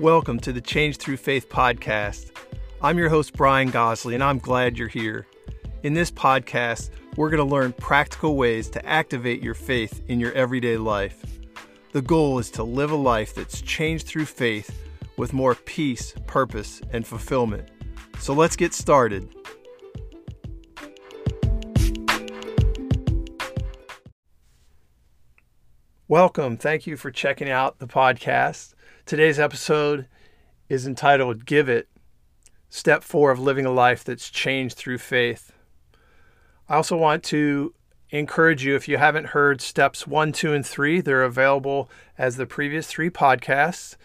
Welcome to the Change Through Faith podcast. I'm your host, Brian Gosley, and I'm glad you're here. In this podcast, we're going to learn practical ways to activate your faith in your everyday life. The goal is to live a life that's changed through faith with more peace, purpose, and fulfillment. So let's get started. Welcome. Thank you for checking out the podcast. Today's episode is entitled Give It Step 4 of Living a Life That's Changed Through Faith. I also want to encourage you if you haven't heard steps 1, 2, and 3, they're available as the previous three podcasts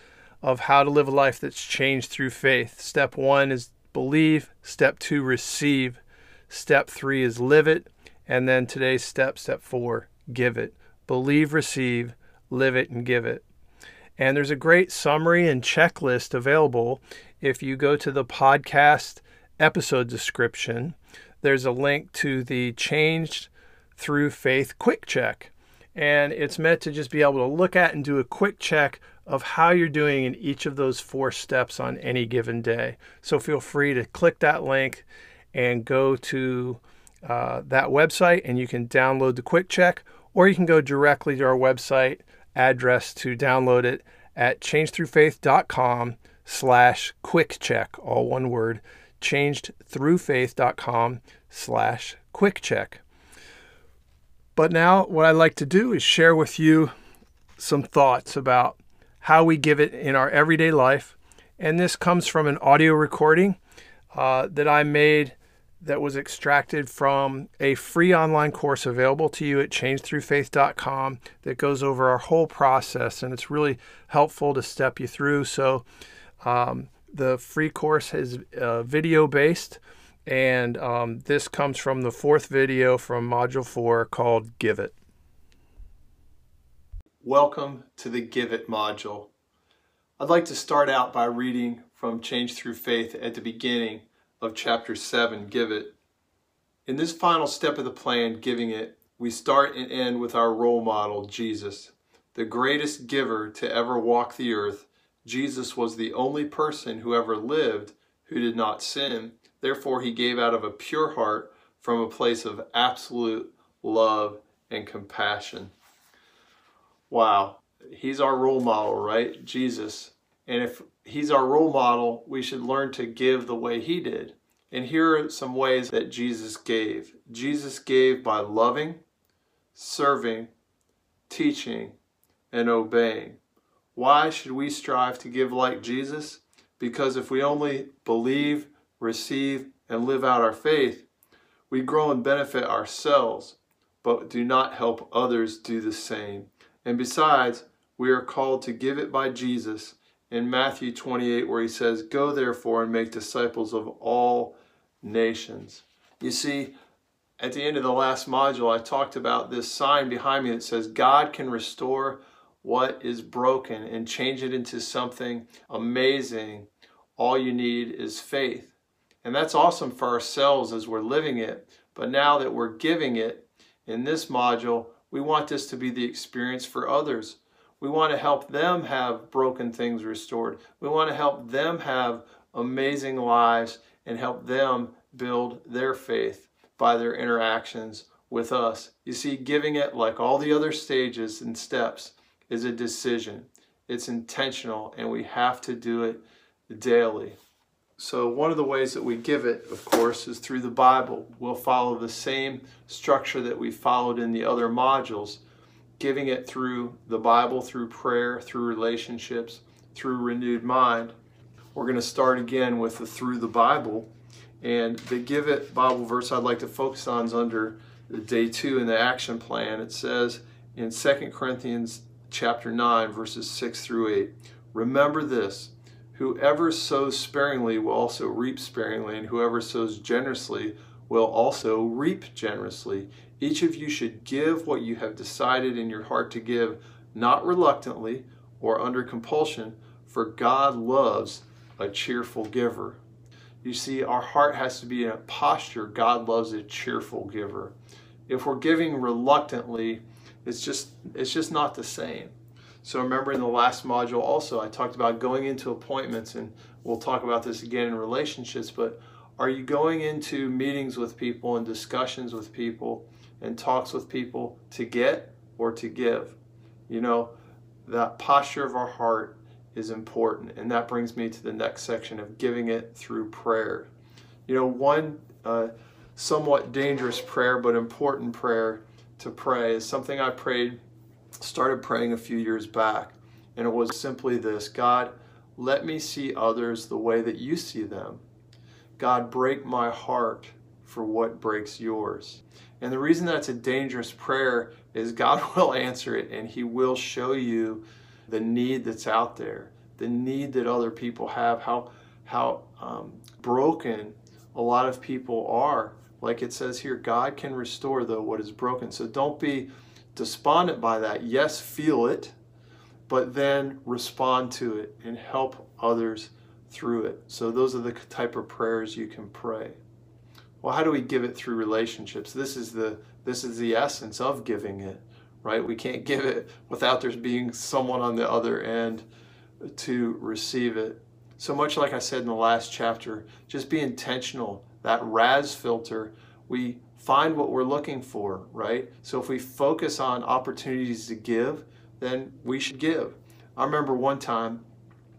of how to live a life that's changed through faith. Step 1 is believe, step 2 receive, step 3 is live it, and then today's step step 4 give it believe, receive, live it, and give it. And there's a great summary and checklist available if you go to the podcast episode description. There's a link to the Changed Through Faith Quick Check. And it's meant to just be able to look at and do a quick check of how you're doing in each of those four steps on any given day. So feel free to click that link and go to uh, that website and you can download the quick check or you can go directly to our website address to download it at changedthroughfaith.com slash quick check, all one word, changedthroughfaith.com slash quick check. But now what I'd like to do is share with you some thoughts about how we give it in our everyday life. And this comes from an audio recording uh, that I made that was extracted from a free online course available to you at changedthroughfaith.com that goes over our whole process and it's really helpful to step you through. So, um, the free course is uh, video based, and um, this comes from the fourth video from Module 4 called Give It. Welcome to the Give It module. I'd like to start out by reading from Change Through Faith at the beginning of chapter 7, Give It. In this final step of the plan, Giving It, we start and end with our role model, Jesus. The greatest giver to ever walk the earth, Jesus was the only person who ever lived who did not sin. Therefore, he gave out of a pure heart from a place of absolute love and compassion. Wow. He's our role model, right? Jesus. And if he's our role model, we should learn to give the way he did. And here are some ways that Jesus gave. Jesus gave by loving, serving, teaching, and obeying. Why should we strive to give like Jesus? Because if we only believe, receive, and live out our faith, we grow and benefit ourselves, but do not help others do the same. And besides, we are called to give it by Jesus in Matthew 28 where he says, Go therefore and make disciples of all nations. You see, at the end of the last module, I talked about this sign behind me that says, God can restore what is broken and change it into something amazing. All you need is faith. And that's awesome for ourselves as we're living it. But now that we're giving it in this module, we want this to be the experience for others. We want to help them have broken things restored. We want to help them have amazing lives and help them build their faith by their interactions with us. You see, giving it, like all the other stages and steps, is a decision. It's intentional, and we have to do it daily. So, one of the ways that we give it, of course, is through the Bible. We'll follow the same structure that we followed in the other modules giving it through the Bible, through prayer, through relationships, through renewed mind. We're going to start again with the through the Bible. And the give it Bible verse I'd like to focus on is under day two in the action plan. It says in 2 Corinthians chapter 9, verses 6 through 8, Remember this, whoever sows sparingly will also reap sparingly, and whoever sows generously will also reap generously. Each of you should give what you have decided in your heart to give, not reluctantly or under compulsion, for God loves a cheerful giver. You see, our heart has to be in a posture. God loves a cheerful giver. If we're giving reluctantly, it's just it's just not the same. So remember in the last module also, I talked about going into appointments, and we'll talk about this again in relationships, but are you going into meetings with people and discussions with people and talks with people to get or to give? You know, that posture of our heart is important. And that brings me to the next section of giving it through prayer. You know, one uh, somewhat dangerous prayer, but important prayer to pray is something I prayed started praying a few years back, and it was simply this God, let me see others the way that you see them. God, break my heart for what breaks yours. And the reason that's a dangerous prayer is God will answer it and He will show you the need that's out there, the need that other people have, how, how um, broken a lot of people are. Like it says here, God can restore, though, what is broken. So don't be despondent by that, yes, feel it, but then respond to it and help others through it. So those are the type of prayers you can pray. Well, how do we give it through relationships? This is the this is the essence of giving it, right? We can't give it without there's being someone on the other end to receive it. So much like I said in the last chapter, just be intentional. That RAS filter, we find what we're looking for, right? So if we focus on opportunities to give, then we should give. I remember one time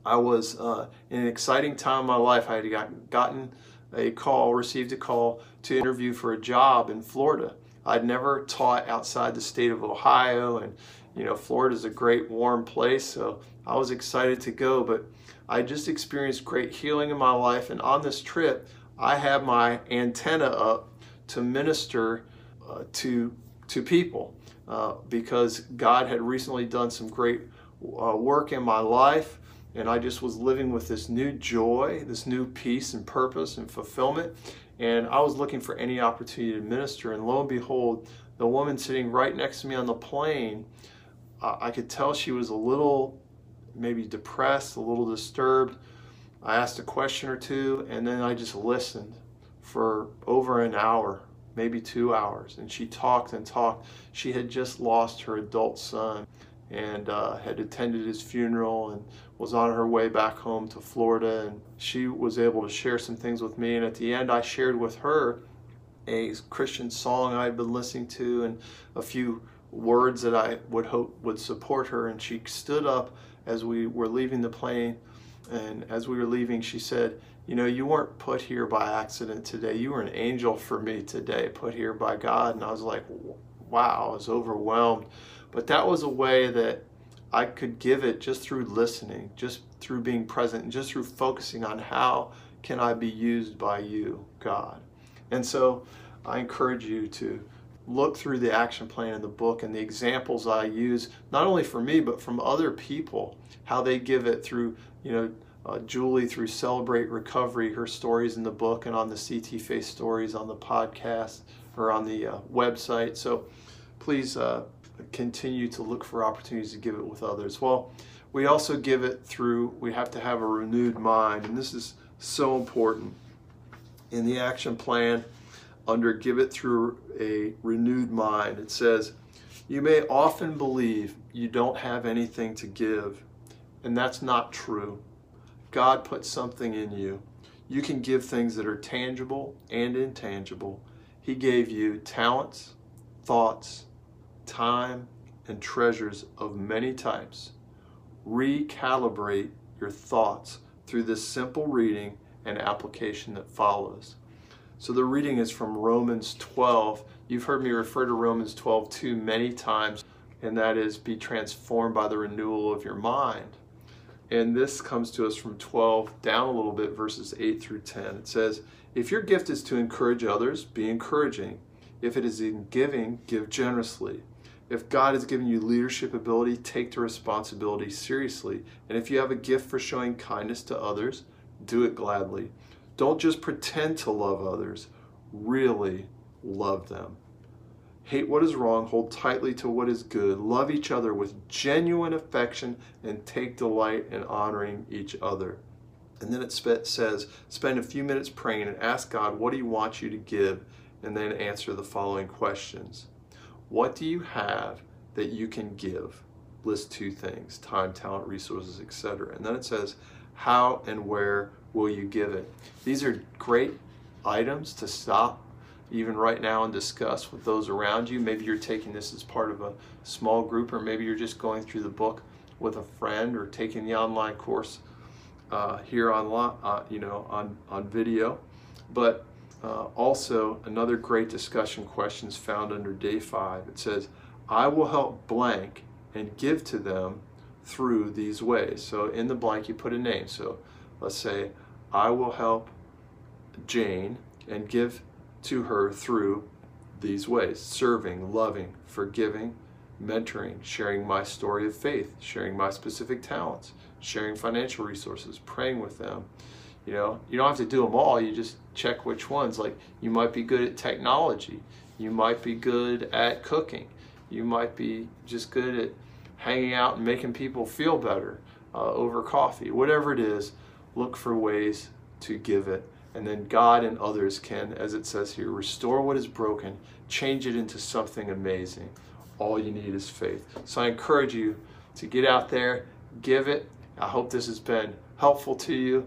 I was uh, in an exciting time in my life. I had got, gotten a call, received a call to interview for a job in Florida. I'd never taught outside the state of Ohio, and you know, Florida is a great warm place, so I was excited to go. But I just experienced great healing in my life, and on this trip, I had my antenna up to minister uh, to to people uh, because God had recently done some great uh, work in my life and I just was living with this new joy, this new peace and purpose and fulfillment and I was looking for any opportunity to minister and lo and behold the woman sitting right next to me on the plane I could tell she was a little maybe depressed, a little disturbed. I asked a question or two and then I just listened for over an hour, maybe two hours. And she talked and talked. She had just lost her adult son and uh, had attended his funeral and was on her way back home to Florida. And she was able to share some things with me. And at the end, I shared with her a Christian song I'd been listening to and a few words that I would hope would support her. And she stood up as we were leaving the plane. And as we were leaving, she said, you know, you weren't put here by accident today. You were an angel for me today, put here by God. And I was like, wow, I was overwhelmed. But that was a way that I could give it just through listening, just through being present, and just through focusing on how can I be used by you, God. And so I encourage you to look through the action plan in the book and the examples I use, not only for me, but from other people, how they give it through, you know, uh, Julie through Celebrate Recovery, her stories in the book and on the CTFaith stories on the podcast or on the uh, website. So please uh, continue to look for opportunities to give it with others. Well, we also give it through, we have to have a renewed mind, and this is so important. In the action plan, under Give It Through a Renewed Mind, it says, You may often believe you don't have anything to give, and that's not true. God put something in you. You can give things that are tangible and intangible. He gave you talents, thoughts, time, and treasures of many types. Recalibrate your thoughts through this simple reading and application that follows. So the reading is from Romans 12. You've heard me refer to Romans 12 too many times, and that is be transformed by the renewal of your mind. And this comes to us from 12 down a little bit, verses 8 through 10. It says, If your gift is to encourage others, be encouraging. If it is in giving, give generously. If God has given you leadership ability, take the responsibility seriously. And if you have a gift for showing kindness to others, do it gladly. Don't just pretend to love others, really love them. Hate what is wrong, hold tightly to what is good, love each other with genuine affection, and take delight in honoring each other. And then it says, spend a few minutes praying and ask God, what do you want you to give? And then answer the following questions What do you have that you can give? list two things time, talent, resources, etc. And then it says, how and where will you give it? These are great items to stop even right now and discuss with those around you. Maybe you're taking this as part of a small group, or maybe you're just going through the book with a friend or taking the online course uh, here online, uh, you know, on, on video. But uh, also another great discussion question is found under day five. It says, I will help blank and give to them through these ways. So in the blank you put a name. So let's say, I will help Jane and give to her through these ways serving, loving, forgiving, mentoring, sharing my story of faith, sharing my specific talents, sharing financial resources, praying with them. You know, you don't have to do them all, you just check which ones. Like, you might be good at technology, you might be good at cooking, you might be just good at hanging out and making people feel better uh, over coffee. Whatever it is, look for ways to give it. And then God and others can, as it says here, restore what is broken, change it into something amazing. All you need is faith. So I encourage you to get out there, give it. I hope this has been helpful to you.